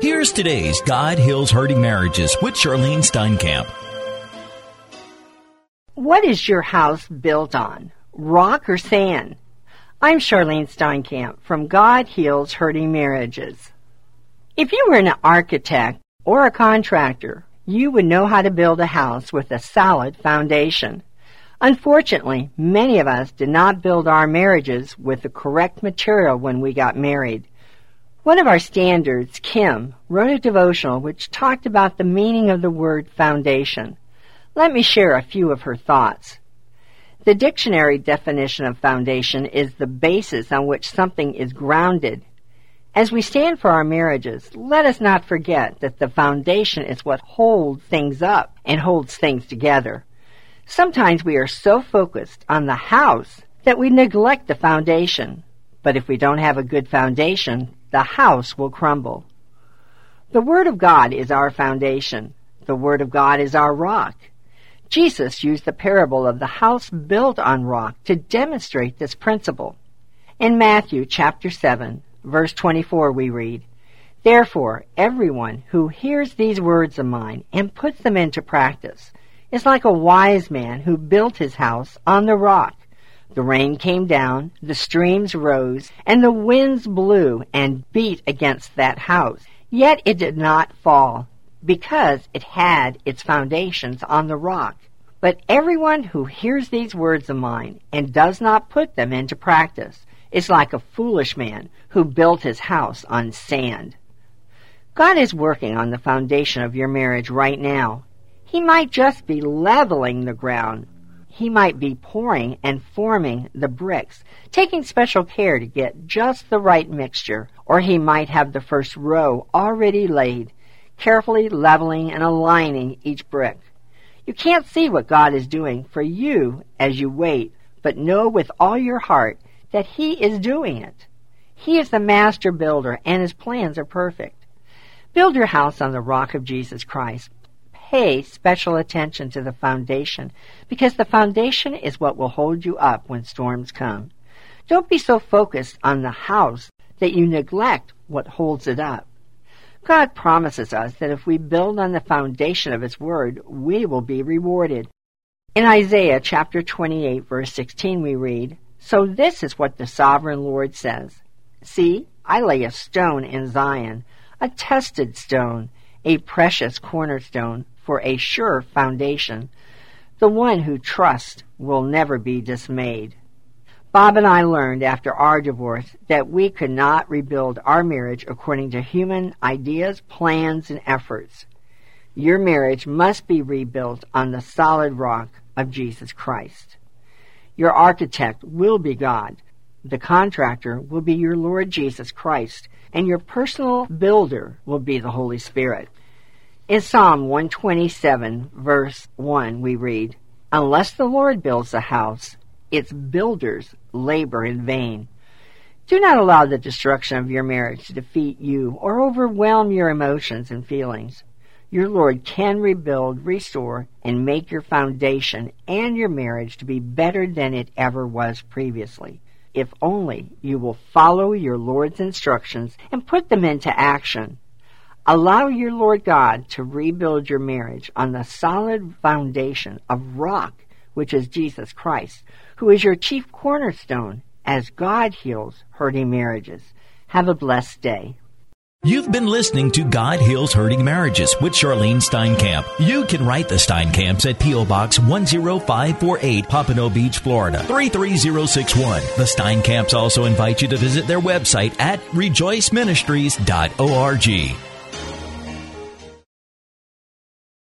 Here's today's God Heals Hurting Marriages with Charlene Steinkamp. What is your house built on? Rock or sand? I'm Charlene Steinkamp from God Heals Hurting Marriages. If you were an architect or a contractor, you would know how to build a house with a solid foundation. Unfortunately, many of us did not build our marriages with the correct material when we got married. One of our standers, Kim, wrote a devotional which talked about the meaning of the word foundation. Let me share a few of her thoughts. The dictionary definition of foundation is the basis on which something is grounded. As we stand for our marriages, let us not forget that the foundation is what holds things up and holds things together. Sometimes we are so focused on the house that we neglect the foundation. But if we don't have a good foundation, the house will crumble. The Word of God is our foundation. The Word of God is our rock. Jesus used the parable of the house built on rock to demonstrate this principle. In Matthew chapter 7, verse 24 we read, Therefore, everyone who hears these words of mine and puts them into practice is like a wise man who built his house on the rock. The rain came down, the streams rose, and the winds blew and beat against that house. Yet it did not fall, because it had its foundations on the rock. But everyone who hears these words of mine and does not put them into practice is like a foolish man who built his house on sand. God is working on the foundation of your marriage right now. He might just be leveling the ground he might be pouring and forming the bricks, taking special care to get just the right mixture, or he might have the first row already laid, carefully leveling and aligning each brick. You can't see what God is doing for you as you wait, but know with all your heart that He is doing it. He is the master builder and His plans are perfect. Build your house on the rock of Jesus Christ pay special attention to the foundation because the foundation is what will hold you up when storms come. Don't be so focused on the house that you neglect what holds it up. God promises us that if we build on the foundation of His Word, we will be rewarded. In Isaiah chapter 28 verse 16 we read, So this is what the sovereign Lord says. See, I lay a stone in Zion, a tested stone, a precious cornerstone for a sure foundation. The one who trusts will never be dismayed. Bob and I learned after our divorce that we could not rebuild our marriage according to human ideas, plans, and efforts. Your marriage must be rebuilt on the solid rock of Jesus Christ. Your architect will be God. The contractor will be your Lord Jesus Christ, and your personal builder will be the Holy Spirit. In Psalm 127, verse 1, we read, Unless the Lord builds a house, its builders labor in vain. Do not allow the destruction of your marriage to defeat you or overwhelm your emotions and feelings. Your Lord can rebuild, restore, and make your foundation and your marriage to be better than it ever was previously. If only you will follow your Lord's instructions and put them into action. Allow your Lord God to rebuild your marriage on the solid foundation of rock, which is Jesus Christ, who is your chief cornerstone as God heals hurting marriages. Have a blessed day. You've been listening to God Heals Hurting Marriages with Charlene Steinkamp. You can write the Steinkamps at P.O. Box 10548, Pompano Beach, Florida 33061. The Steinkamps also invite you to visit their website at rejoiceministries.org.